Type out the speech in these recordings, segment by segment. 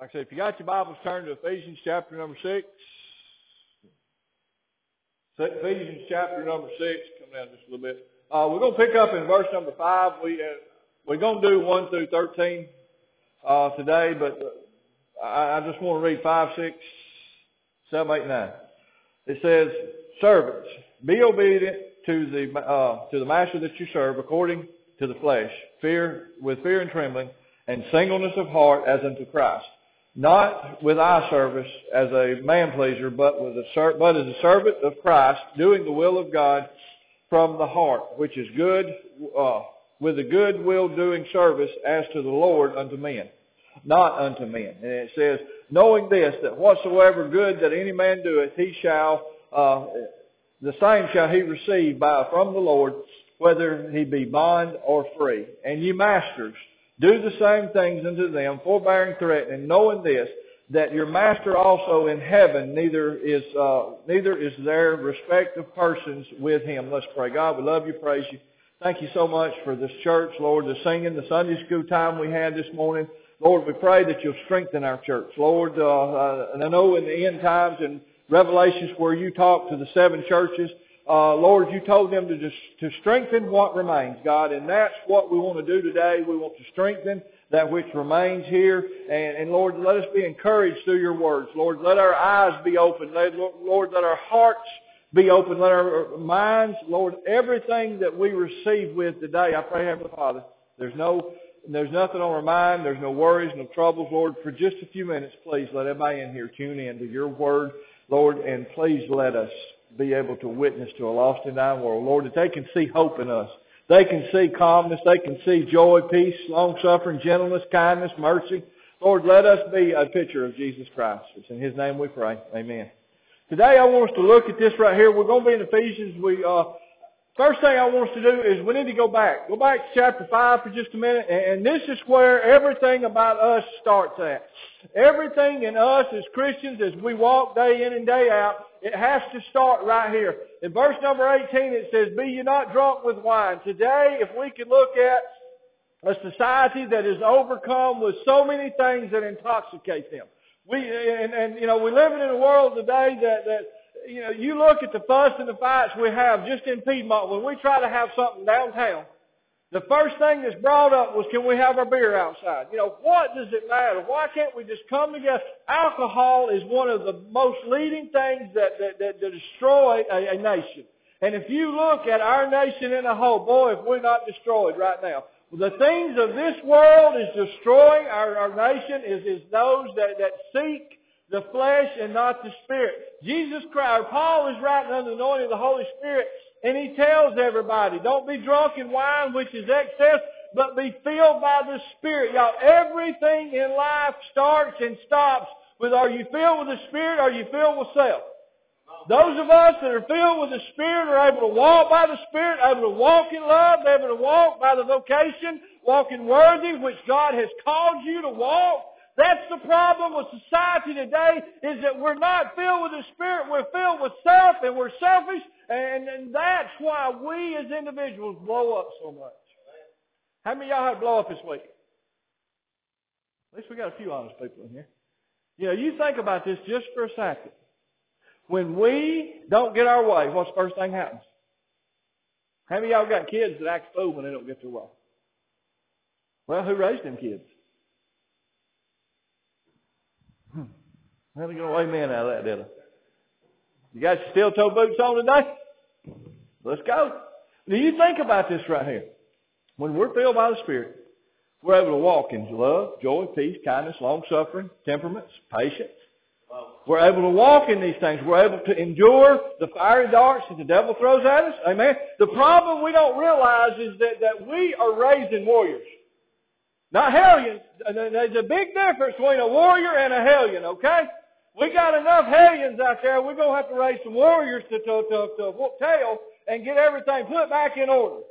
Like I said, if you got your Bibles, turn to Ephesians chapter number 6. Ephesians chapter number 6. Come down just a little bit. Uh, we're going to pick up in verse number 5. We, uh, we're going to do 1 through 13 uh, today, but I, I just want to read 5, 6, 7, 8, 9. It says, Servants, be obedient to the, uh, to the master that you serve according to the flesh, fear, with fear and trembling, and singleness of heart as unto Christ not with eye service as a man pleaser, but with a but as a servant of Christ, doing the will of God from the heart, which is good, uh, with a good will doing service as to the Lord unto men, not unto men. And it says, knowing this, that whatsoever good that any man doeth, he shall, uh, the same shall he receive by from the Lord, whether he be bond or free. And ye masters, do the same things unto them, forbearing, threatening, knowing this, that your master also in heaven neither is uh, neither is there respect of persons with him. Let's pray. God, we love you, praise you. Thank you so much for this church, Lord, the singing, the Sunday school time we had this morning. Lord, we pray that you'll strengthen our church. Lord, uh, uh, and I know in the end times and Revelations where you talk to the seven churches, uh, Lord, you told them to just to strengthen what remains, God, and that's what we want to do today. We want to strengthen that which remains here, and, and Lord, let us be encouraged through your words. Lord, let our eyes be open. Let, Lord, let our hearts be open. Let our minds, Lord, everything that we receive with today, I pray, Heavenly Father, there's no there's nothing on our mind. There's no worries, no troubles. Lord, for just a few minutes, please let everybody in here tune in to your word, Lord, and please let us be able to witness to a lost and dying world. Lord, that they can see hope in us. They can see calmness. They can see joy, peace, long suffering, gentleness, kindness, mercy. Lord, let us be a picture of Jesus Christ. It's in His name we pray. Amen. Today I want us to look at this right here. We're going to be in Ephesians. We, uh, First thing I want us to do is we need to go back. Go back to chapter 5 for just a minute. And this is where everything about us starts at. Everything in us as Christians, as we walk day in and day out, it has to start right here. In verse number 18 it says, Be ye not drunk with wine. Today, if we could look at a society that is overcome with so many things that intoxicate them. We, and, and you know, we're living in a world today that, that you know, you look at the fuss and the fights we have just in Piedmont when we try to have something downtown. The first thing that's brought up was, can we have our beer outside? You know, what does it matter? Why can't we just come together? Alcohol is one of the most leading things that, that, that, that destroy a, a nation. And if you look at our nation in a whole, boy, if we're not destroyed right now. The things of this world is destroying our, our nation is, is those that, that seek the flesh and not the spirit. Jesus Christ, Paul is writing under the anointing of the Holy Spirit, and he tells everybody, don't be drunk in wine, which is excess, but be filled by the Spirit. Y'all, everything in life starts and stops with are you filled with the Spirit are you filled with self? Those of us that are filled with the Spirit are able to walk by the Spirit, able to walk in love, able to walk by the vocation, walking worthy, which God has called you to walk. That's the problem with society today is that we're not filled with the Spirit. We're filled with self and we're selfish. And, and that's why we as individuals blow up so much. How many of y'all had blow up this week? At least we got a few honest people in here. You know, you think about this just for a second. When we don't get our way, what's the first thing happens? How many of y'all got kids that act fool when they don't get their way? Well, who raised them kids? Let me get an amen out of that, did I? You got your steel toe boots on today? Let's go. Do you think about this right here? When we're filled by the Spirit, we're able to walk in love, joy, peace, kindness, long suffering, temperaments, patience. We're able to walk in these things. We're able to endure the fiery darts that the devil throws at us. Amen. The problem we don't realize is that, that we are raising warriors. Not hellions. There's a big difference between a warrior and a hellion, okay? We got enough hellions out there. We're going to have to raise some warriors to, to, to, to tail and get everything put back in order.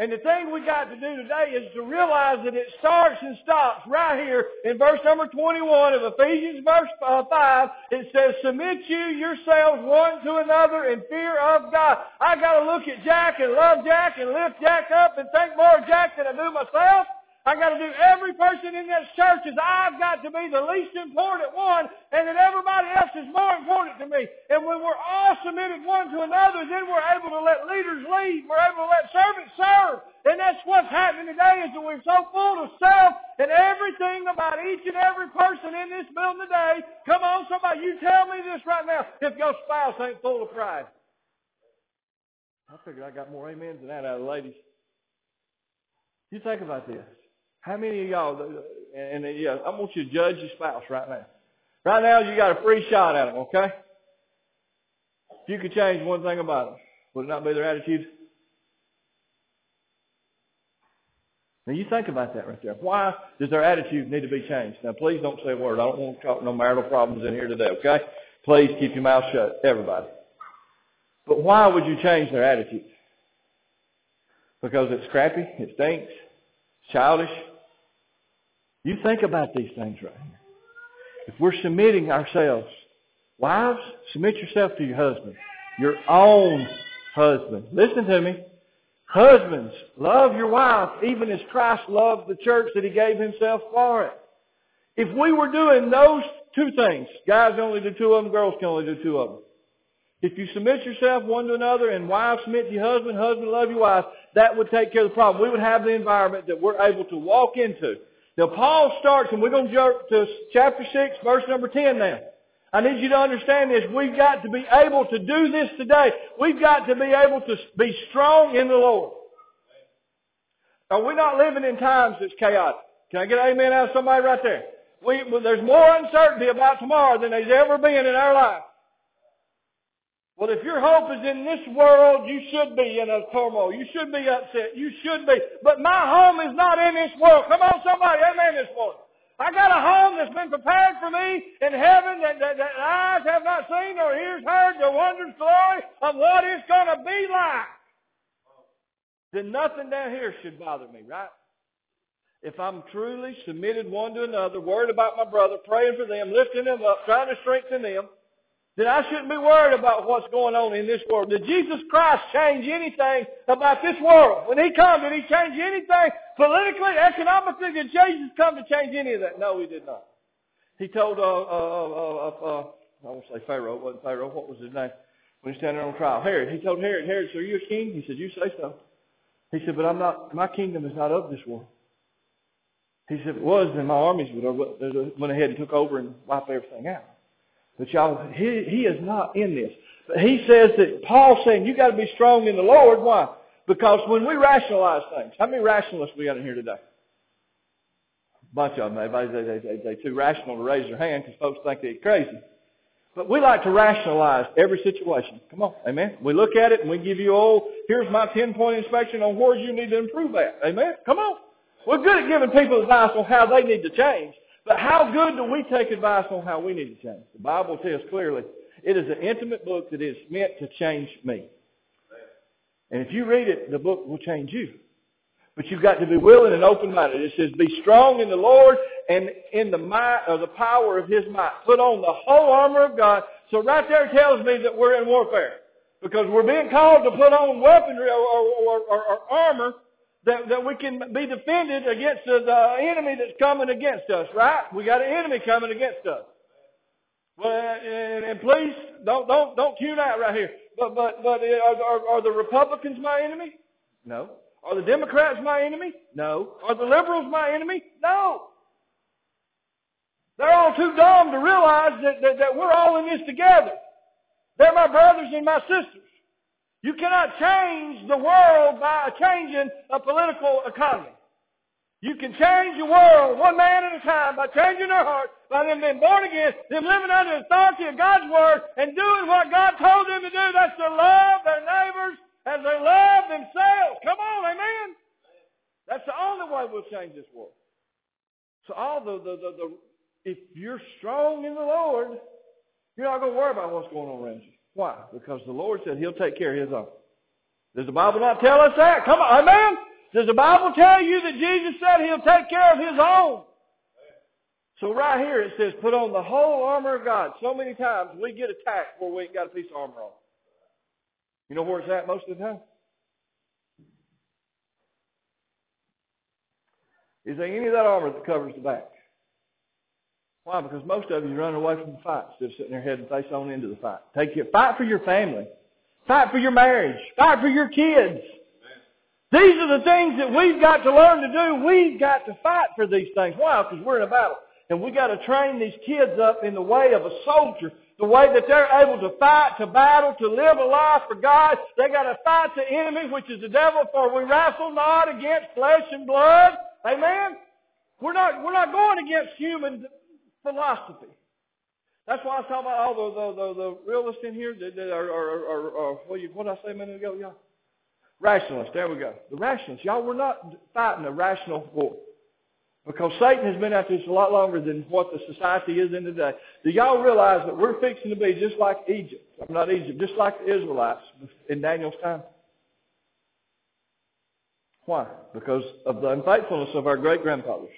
And the thing we got to do today is to realize that it starts and stops right here in verse number 21 of Ephesians verse uh, 5. It says, submit you yourselves one to another in fear of God. I gotta look at Jack and love Jack and lift Jack up and think more Jack than I do myself. I got to do every person in this church as I've got to be the least important one and that everybody else is more important to me. And when we're all submitted one to another, then we're able to let leaders lead. We're able to let servants serve. And that's what's happening today is that we're so full of self and everything about each and every person in this building today. Come on, somebody, you tell me this right now. If your spouse ain't full of pride. I figured I got more amens than that out of the ladies. You think about this. How many of y'all, uh, and, and yeah, I want you to judge your spouse right now. Right now, you got a free shot at them, okay? If you could change one thing about them, would it not be their attitude? Now you think about that right there. Why does their attitude need to be changed? Now please don't say a word. I don't want to talk no marital problems in here today, okay? Please keep your mouth shut, everybody. But why would you change their attitude? Because it's crappy, it stinks, it's childish, you think about these things right here. If we're submitting ourselves, wives, submit yourself to your husband, your own husband. Listen to me. Husbands, love your wife even as Christ loved the church that he gave himself for it. If we were doing those two things, guys only do two of them, girls can only do two of them. If you submit yourself one to another and wives submit to your husband, husband love your wife, that would take care of the problem. We would have the environment that we're able to walk into. Now Paul starts, and we're going to jump to chapter 6, verse number 10 now. I need you to understand this. We've got to be able to do this today. We've got to be able to be strong in the Lord. Are we not living in times that's chaotic? Can I get amen out of somebody right there? We, there's more uncertainty about tomorrow than there's ever been in our life. Well, if your hope is in this world, you should be in a turmoil. You should be upset. You should be. But my home is not in this world. Come on, somebody. Amen this morning. I got a home that's been prepared for me in heaven that, that, that eyes have not seen or ears heard the wondrous glory of what it's going to be like. Then nothing down here should bother me, right? If I'm truly submitted one to another, worried about my brother, praying for them, lifting them up, trying to strengthen them, then I shouldn't be worried about what's going on in this world. Did Jesus Christ change anything about this world? When He come, did He change anything politically, economically? Did Jesus come to change any of that? No, He did not. He told, uh, uh, uh, uh, I won't say Pharaoh, it wasn't Pharaoh, what was his name? When he's standing on trial. Herod. He told Herod, Herod, so are you a king? He said, you say so. He said, but I'm not, my kingdom is not of this world. He said, if it was, then my armies would have went ahead and took over and wiped everything out. But y'all, he, he is not in this. But he says that Paul's saying you got to be strong in the Lord. Why? Because when we rationalize things, how many rationalists we got in here today? A bunch of them. Everybody, they, they, they, too rational to raise their hand because folks think they're crazy. But we like to rationalize every situation. Come on, amen. We look at it and we give you, oh, here's my 10-point inspection on where you need to improve at. Amen. Come on. We're good at giving people advice on how they need to change. But how good do we take advice on how we need to change? The Bible tells clearly it is an intimate book that is meant to change me. And if you read it, the book will change you. But you've got to be willing and open-minded. It says, be strong in the Lord and in the might or the power of His might. Put on the whole armor of God. So right there tells me that we're in warfare. Because we're being called to put on weaponry or, or, or, or armor that, that we can be defended against the, the enemy that's coming against us, right? We got an enemy coming against us. Well, and, and please don't don't don't tune out right here. But but but uh, are, are, are the Republicans my enemy? No. Are the Democrats my enemy? No. Are the liberals my enemy? No. They're all too dumb to realize that, that, that we're all in this together. They're my brothers and my sisters. You cannot change the world by changing a political economy. You can change the world one man at a time by changing their heart, by them being born again, them living under the authority of God's Word, and doing what God told them to do. That's to love their neighbors as they love themselves. Come on, amen? That's the only way we'll change this world. So all the, the, the, the if you're strong in the Lord, you're not going to worry about what's going on around you. Why? Because the Lord said He'll take care of His own. Does the Bible not tell us that? Come on, amen? Does the Bible tell you that Jesus said He'll take care of His own? So right here it says, put on the whole armor of God. So many times we get attacked where we ain't got a piece of armor on. You know where it's at most of the time? Is there any of that armor that covers the back? Why? Because most of you run away from the fight instead of sitting there head and face on into the fight. Take your fight for your family. Fight for your marriage. Fight for your kids. These are the things that we've got to learn to do. We've got to fight for these things. Why? Because we're in a battle. And we've got to train these kids up in the way of a soldier, the way that they're able to fight, to battle, to live a life for God. They got to fight the enemy, which is the devil, for we wrestle not against flesh and blood. Amen? We're not, we're not going against human philosophy. That's why I talking about all the, the, the, the realists in here that, that are, are, are, are what, you, what I say a minute ago, y'all? Rationalists. There we go. The rationalists. Y'all, we're not fighting a rational war. Because Satan has been at this a lot longer than what the society is in today. Do y'all realize that we're fixing to be just like Egypt? I'm not Egypt, just like the Israelites in Daniel's time. Why? Because of the unfaithfulness of our great grandfathers.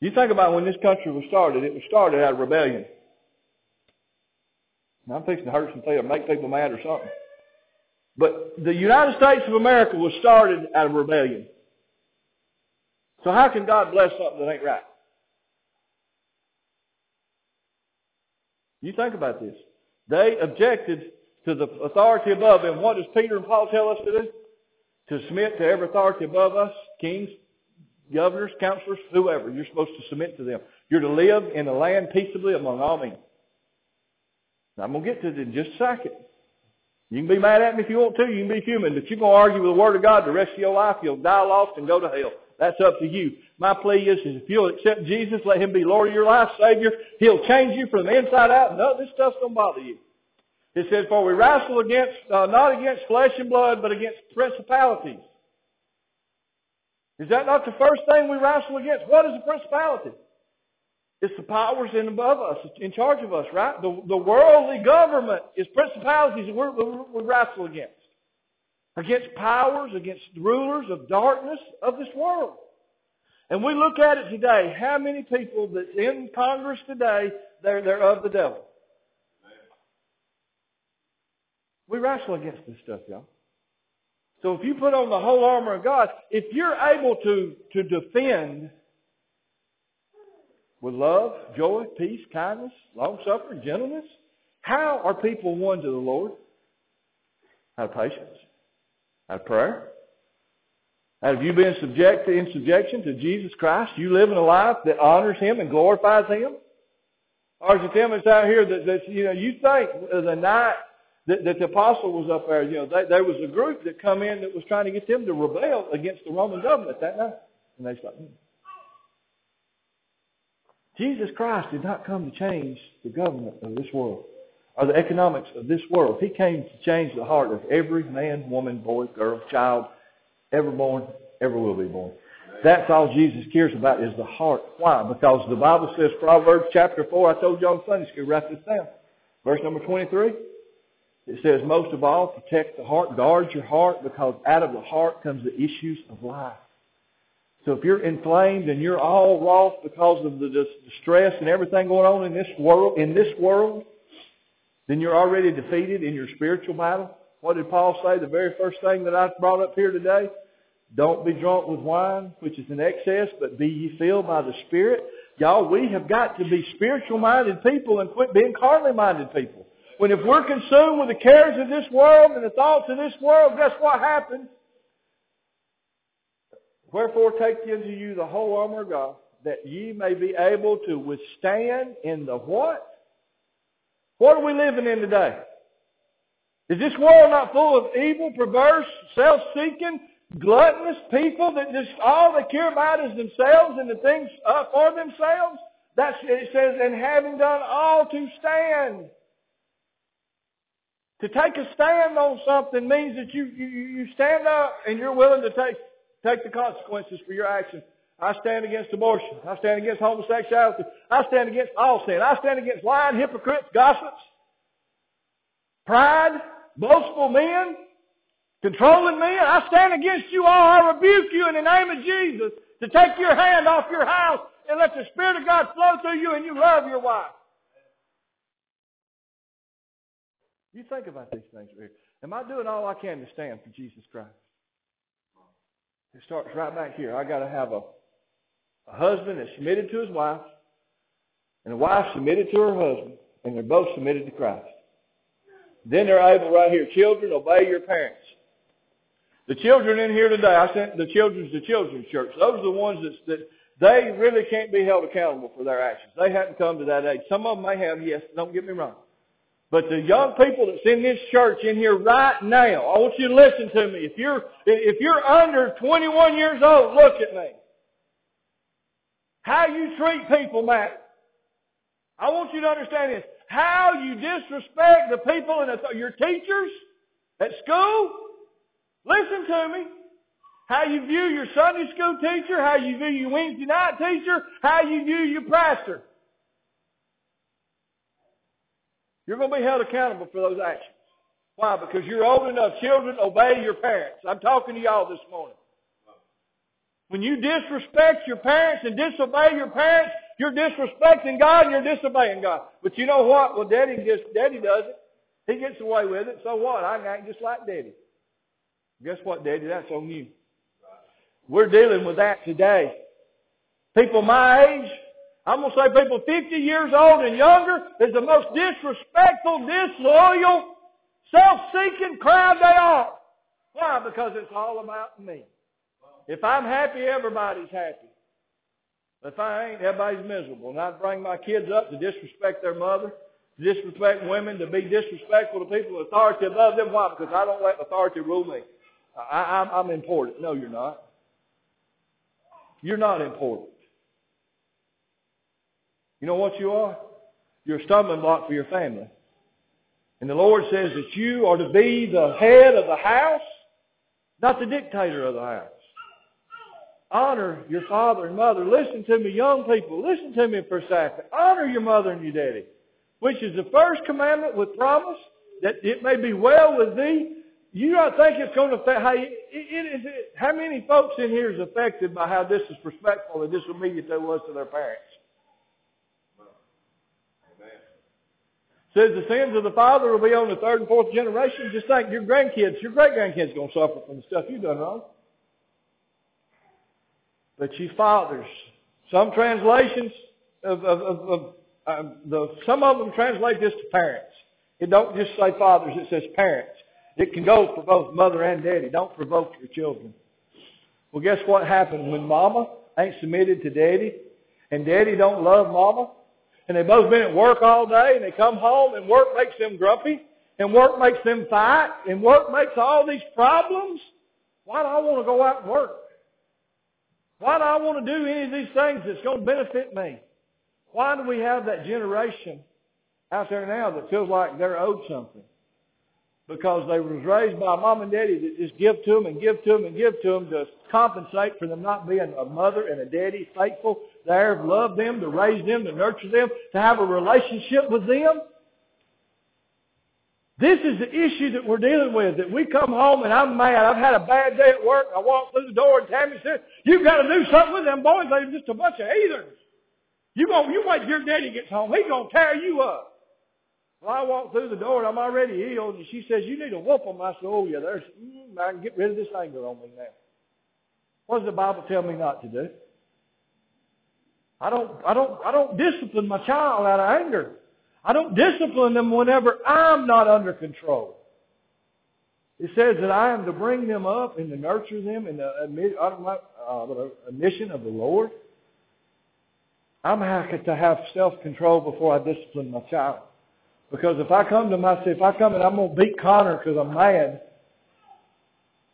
You think about when this country was started, it was started out of rebellion. Now I'm fixing to hurt some people, make people mad or something. But the United States of America was started out of rebellion. So how can God bless something that ain't right? You think about this. They objected to the authority above them. What does Peter and Paul tell us to do? To submit to every authority above us, kings, governors, counselors, whoever. You're supposed to submit to them. You're to live in the land peaceably among all men. Now, I'm going to get to it in just a second. You can be mad at me if you want to. You can be human. But you're going to argue with the Word of God the rest of your life. You'll die lost and go to hell. That's up to you. My plea is, is if you'll accept Jesus, let Him be Lord of your life, Savior, He'll change you from the inside out. No, this stuff don't bother you. It says, for we wrestle against, uh, not against flesh and blood, but against principalities. Is that not the first thing we wrestle against? What is the principality? It's the powers in above us, in charge of us, right? The, the worldly government is principalities that we wrestle against. Against powers, against rulers of darkness of this world. And we look at it today. How many people that's in Congress today, they're, they're of the devil? We wrestle against this stuff, y'all. So if you put on the whole armor of God, if you're able to, to defend with love, joy, peace, kindness, long-suffering, gentleness, how are people won to the Lord? Out of patience. Out of prayer. Out of you being subject to, in subjection to Jesus Christ, you living a life that honors Him and glorifies Him? Or is it them that's out here that, that you know, you think the night that, that the apostle was up there, you know, they, there was a group that come in that was trying to get them to rebel against the Roman government that night. And they said, hmm. Jesus Christ did not come to change the government of this world or the economics of this world. He came to change the heart of every man, woman, boy, girl, child, ever born, ever will be born. That's all Jesus cares about is the heart. Why? Because the Bible says, Proverbs chapter 4, I told you on Sunday school, write this down. Verse number 23. It says, most of all, protect the heart, guard your heart, because out of the heart comes the issues of life. So if you're inflamed and you're all wroth because of the distress and everything going on in this world, in this world, then you're already defeated in your spiritual battle. What did Paul say? The very first thing that I brought up here today. Don't be drunk with wine, which is an excess, but be ye filled by the Spirit. Y'all, we have got to be spiritual minded people and quit being carnally minded people. When if we're consumed with the cares of this world and the thoughts of this world, guess what happens? Wherefore take unto you the whole armor of God, that ye may be able to withstand in the what? What are we living in today? Is this world not full of evil, perverse, self-seeking, gluttonous people that just all they care about is themselves and the things uh, for themselves? That's it says, and having done all to stand. To take a stand on something means that you, you, you stand up and you're willing to take, take the consequences for your actions. I stand against abortion. I stand against homosexuality. I stand against all sin. I stand against lying, hypocrites, gossips, pride, boastful men, controlling men. I stand against you all. I rebuke you in the name of Jesus to take your hand off your house and let the Spirit of God flow through you and you love your wife. You think about these things right here. Am I doing all I can to stand for Jesus Christ? It starts right back here. I got to have a, a husband that's submitted to his wife, and a wife submitted to her husband, and they're both submitted to Christ. Then they're able right here, children, obey your parents. The children in here today, I sent the children's to children's church. Those are the ones that, that they really can't be held accountable for their actions. They haven't come to that age. Some of them may have, yes, don't get me wrong. But the young people that's in this church in here right now, I want you to listen to me. If you're, if you're under 21 years old, look at me. How you treat people matters. I want you to understand this. How you disrespect the people and your teachers at school, listen to me. How you view your Sunday school teacher, how you view your Wednesday night teacher, how you view your pastor. You're going to be held accountable for those actions. Why? Because you're old enough. Children, obey your parents. I'm talking to y'all this morning. When you disrespect your parents and disobey your parents, you're disrespecting God and you're disobeying God. But you know what? Well, Daddy just Daddy does it. He gets away with it. So what? I act just like Daddy. Guess what, Daddy? That's on you. We're dealing with that today. People my age, I'm going to say people 50 years old and younger is the most disrespectful, disloyal, self-seeking crowd they are. Why? Because it's all about me. If I'm happy, everybody's happy. If I ain't, everybody's miserable. And I bring my kids up to disrespect their mother, to disrespect women, to be disrespectful to people with authority above them. Why? Because I don't let authority rule me. I, I'm, I'm important. No, you're not. You're not important. You know what you are? You're a stumbling block for your family. And the Lord says that you are to be the head of the house, not the dictator of the house. Honor your father and mother. Listen to me, young people. Listen to me for a second. Honor your mother and your daddy, which is the first commandment with promise that it may be well with thee. You don't think it's going to affect how, you, it, it, it, how many folks in here is affected by how this is disrespectful and disobedient they was to their parents? Says the sins of the father will be on the third and fourth generation. Just think your grandkids, your great grandkids going to suffer from the stuff you've done wrong. But you fathers, some translations of, of, of, of uh, the, some of them translate this to parents. It don't just say fathers, it says parents. It can go for both mother and daddy. Don't provoke your children. Well, guess what happened when mama ain't submitted to daddy and daddy don't love mama? And they've both been at work all day, and they come home, and work makes them grumpy, and work makes them fight, and work makes all these problems. Why do I want to go out and work? Why do I want to do any of these things that's going to benefit me? Why do we have that generation out there now that feels like they're owed something? Because they was raised by mom and daddy that just give to them and give to them and give to them to compensate for them not being a mother and a daddy faithful there love them, to raise them, to nurture them, to have a relationship with them. This is the issue that we're dealing with, that we come home and I'm mad. I've had a bad day at work. I walk through the door and Tammy says, you've got to do something with them boys. They're just a bunch of heathens. You go, you wait till your daddy gets home. He's going to tear you up. Well, I walk through the door and I'm already healed and she says, you need to whoop them. I said, oh yeah, there's, mm, I can get rid of this anger on me now. What does the Bible tell me not to do? I don't, I don't, I don't discipline my child out of anger. I don't discipline them whenever I'm not under control. It says that I am to bring them up and to nurture them in the uh, mission of the Lord. I'm have to have self-control before I discipline my child. Because if I come to myself, if I come and I'm going to beat Connor because I'm mad,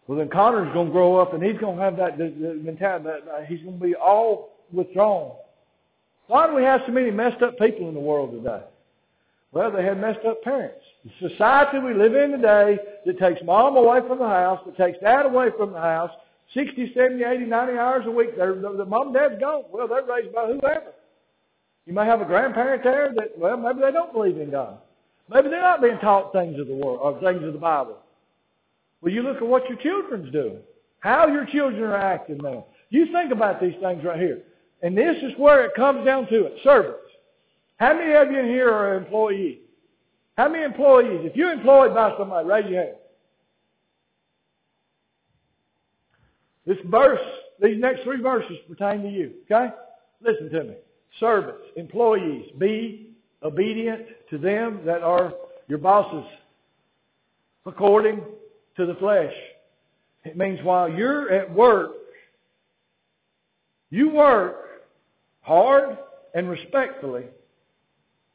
well then Connor's going to grow up and he's going to have that, mentality that he's going to be all withdrawn. Why do we have so many messed up people in the world today? Well, they have messed up parents. The society we live in today that takes mom away from the house, that takes dad away from the house, 60, 70, 80, 90 hours a week, they're, the, mom and dad's gone. Well, they're raised by whoever. You may have a grandparent there that, well, maybe they don't believe in God. Maybe they're not being taught things of the world or uh, things of the Bible. Well, you look at what your children's doing. How your children are acting now. You think about these things right here. And this is where it comes down to it. Servants. How many of you in here are employees? How many employees? If you're employed by somebody, raise your hand. This verse, these next three verses pertain to you. Okay? Listen to me. Servants, employees, be obedient to them that are your bosses according to the flesh. It means while you're at work, you work hard and respectfully,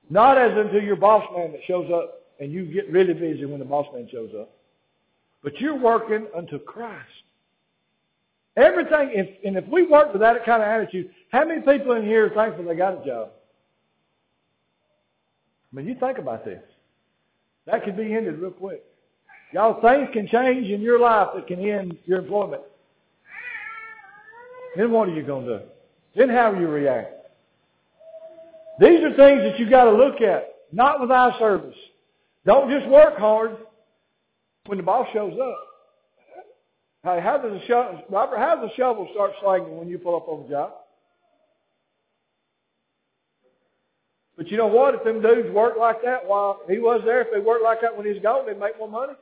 not as unto your boss man that shows up and you get really busy when the boss man shows up, but you're working unto Christ. Everything, if, and if we work with that kind of attitude, how many people in here are thankful they got a job? I mean, you think about this. That could be ended real quick. Y'all, things can change in your life that can end your employment. Then what are you going to do? Then how you react? These are things that you got to look at, not with eye service. Don't just work hard when the boss shows up. Hey, how does the shovel, Robert? How does the shovel start slanging when you pull up on the job? But you know what? If them dudes work like that while he was there, if they worked like that when he's gone, they'd make more money.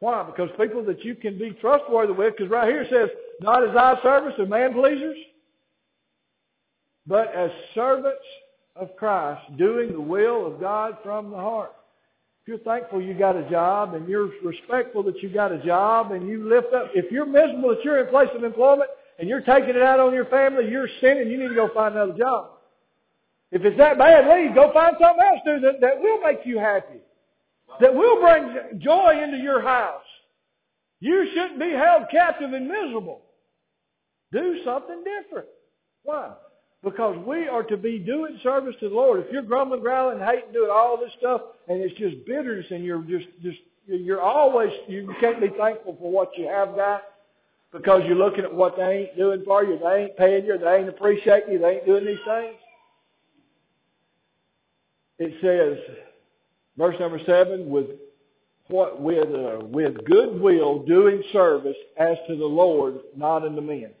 Why? Because people that you can be trustworthy with, because right here says, not as eye service and man pleasers, but as servants of Christ, doing the will of God from the heart. If you're thankful you got a job and you're respectful that you got a job and you lift up, if you're miserable that you're in place of employment and you're taking it out on your family, you're sinning, you need to go find another job. If it's that bad, leave. Go find something else dude, that, that will make you happy. That will bring joy into your house. You shouldn't be held captive and miserable. Do something different. Why? Because we are to be doing service to the Lord. If you're grumbling, growling, hating, doing all this stuff, and it's just bitterness, and you're just, just, you're always, you can't be thankful for what you have got because you're looking at what they ain't doing for you, they ain't paying you, they ain't appreciating you, they ain't doing these things. It says, verse number seven, with what with uh, with goodwill doing service as to the Lord, not unto men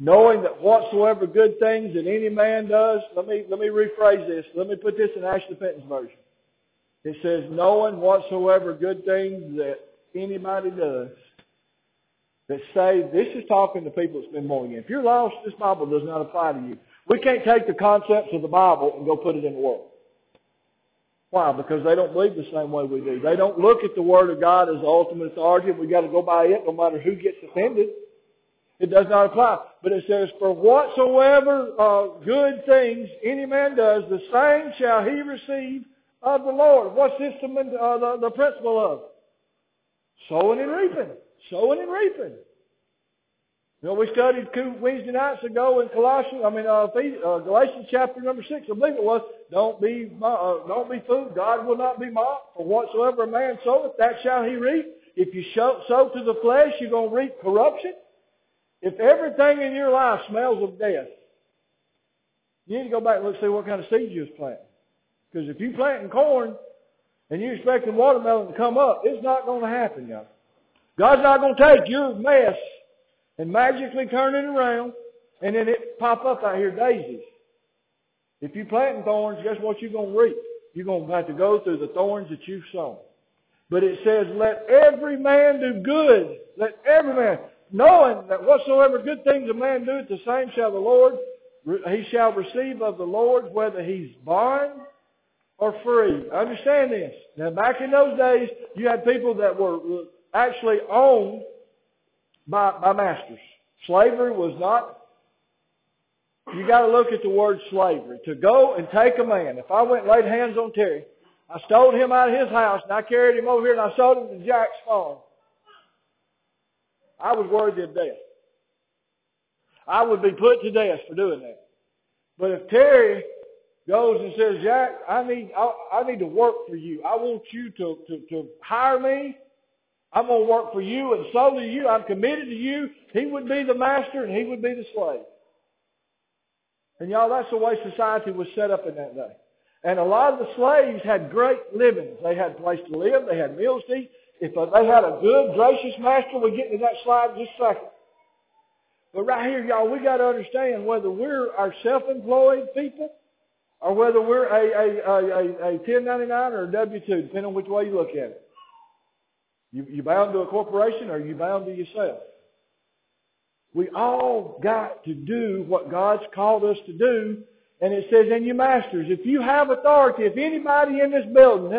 knowing that whatsoever good things that any man does, let me, let me rephrase this. Let me put this in Ashley Fenton's version. It says, knowing whatsoever good things that anybody does, that say, this is talking to people that's been born again. If you're lost, this Bible does not apply to you. We can't take the concepts of the Bible and go put it in the world. Why? Because they don't believe the same way we do. They don't look at the Word of God as the ultimate authority. We got to go by it no matter who gets offended. It does not apply. But it says, For whatsoever uh, good things any man does, the same shall he receive of the Lord. What's this the, uh, the, the principle of? Sowing and reaping. Sowing and reaping. You know, we studied Wednesday nights ago in Colossians, I mean, uh, uh, Galatians chapter number six, I believe it was. Don't be, uh, don't be fooled. God will not be mocked. For whatsoever a man soweth, that shall he reap. If you sow, sow to the flesh, you're going to reap corruption. If everything in your life smells of death, you need to go back and look see what kind of seeds you was planting. Because if you're planting corn and you're expecting watermelon to come up, it's not going to happen, y'all. God's not going to take your mess and magically turn it around and then it pop up out here daisies. If you're planting thorns, guess what you're going to reap? You're going to have to go through the thorns that you've sown. But it says, let every man do good. Let every man knowing that whatsoever good things a man doeth, the same shall the Lord, he shall receive of the Lord, whether he's bond or free. Understand this. Now back in those days, you had people that were actually owned by, by masters. Slavery was not, you gotta look at the word slavery. To go and take a man. If I went and laid hands on Terry, I stole him out of his house and I carried him over here and I sold him to Jack's farm. I was worthy of death. I would be put to death for doing that. But if Terry goes and says, Jack, I need, I, I need to work for you. I want you to, to, to hire me. I'm going to work for you and solely you. I'm committed to you. He would be the master and he would be the slave. And y'all, that's the way society was set up in that day. And a lot of the slaves had great livings. They had a place to live. They had meals to eat. If they had a good, gracious master, we get into that slide in just a second. But right here, y'all, we got to understand whether we're our self-employed people or whether we're a, a, a, a, a 1099 or a W-2, depending on which way you look at it. You, you bound to a corporation or you bound to yourself? We all got to do what God's called us to do. And it says, and you masters, if you have authority, if anybody in this building,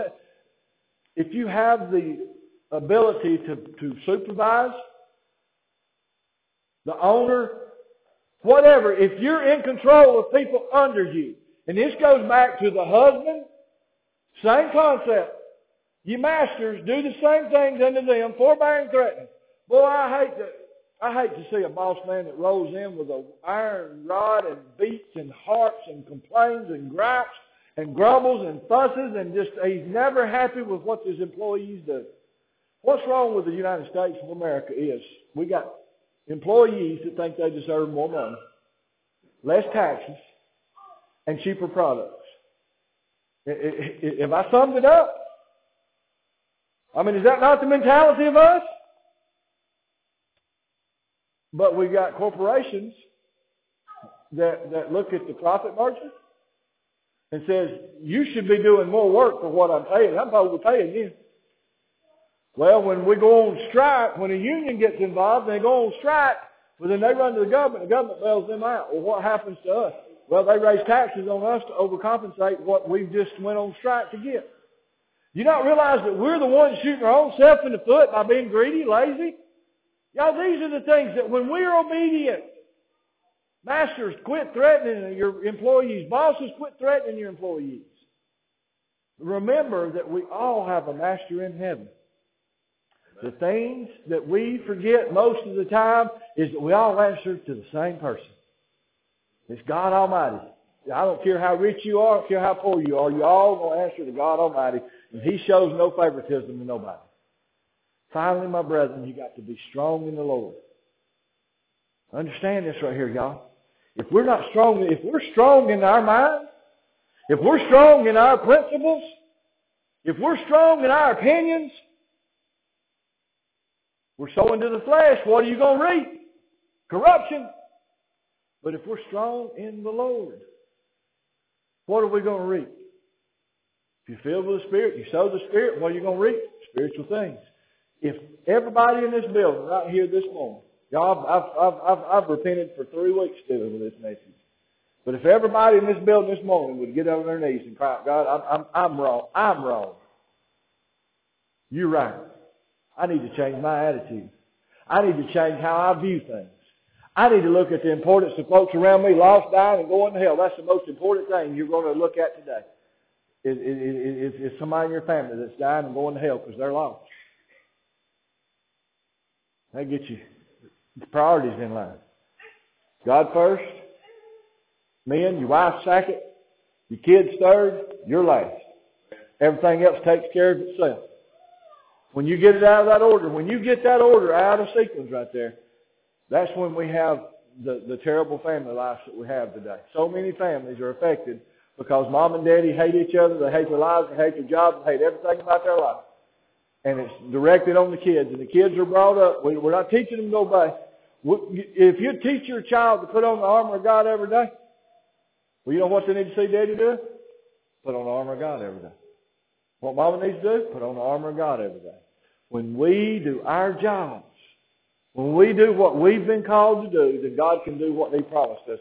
if you have the ability to, to supervise, the owner, whatever, if you're in control of people under you, and this goes back to the husband, same concept. You masters do the same things unto them, forbearing threatening. Boy, I hate to, I hate to see a boss man that rolls in with a iron rod and beats and harps and complains and gripes and grumbles and fusses and just he's never happy with what his employees do. What's wrong with the United States of America is we got employees that think they deserve more money, less taxes, and cheaper products. If I summed it up, I mean, is that not the mentality of us? But we got corporations that, that look at the profit margin and says, you should be doing more work for what I'm paying. I'm overpaying you. Well, when we go on strike, when a union gets involved and they go on strike, well then they run to the government, the government bails them out. Well, what happens to us? Well, they raise taxes on us to overcompensate what we just went on strike to get. You not realize that we're the ones shooting our own self in the foot by being greedy, lazy? Y'all, these are the things that when we're obedient, masters quit threatening your employees, bosses quit threatening your employees. Remember that we all have a master in heaven. The things that we forget most of the time is that we all answer to the same person. It's God Almighty. I don't care how rich you are, I don't care how poor you are, you all to answer to God Almighty. And He shows no favoritism to nobody. Finally, my brethren, you got to be strong in the Lord. Understand this right here, y'all. If we're not strong, if we're strong in our mind, if we're strong in our principles, if we're strong in our opinions, we're sowing to the flesh. What are you going to reap? Corruption. But if we're strong in the Lord, what are we going to reap? If you're filled with the Spirit, you sow the Spirit, what are you going to reap? Spiritual things. If everybody in this building right here this morning, y'all, I've, I've, I've, I've repented for three weeks dealing with this message. But if everybody in this building this morning would get on their knees and cry, God, I'm, I'm, I'm wrong. I'm wrong. You're right. I need to change my attitude. I need to change how I view things. I need to look at the importance of folks around me lost, dying, and going to hell. That's the most important thing you're going to look at today. Is, is, is, is somebody in your family that's dying and going to hell because they're lost. That gets you priorities in line. God first, men, your wife second, your kids third, you're last. Everything else takes care of itself. When you get it out of that order, when you get that order out of sequence right there, that's when we have the, the terrible family lives that we have today. So many families are affected because mom and daddy hate each other, they hate their lives, they hate their jobs, they hate everything about their life. And it's directed on the kids. And the kids are brought up. We're not teaching them to obey. If you teach your child to put on the armor of God every day, well, you know what they need to see daddy do? Put on the armor of God every day. What mama needs to do? Put on the armor of God every day. When we do our jobs, when we do what we've been called to do, then God can do what He promised us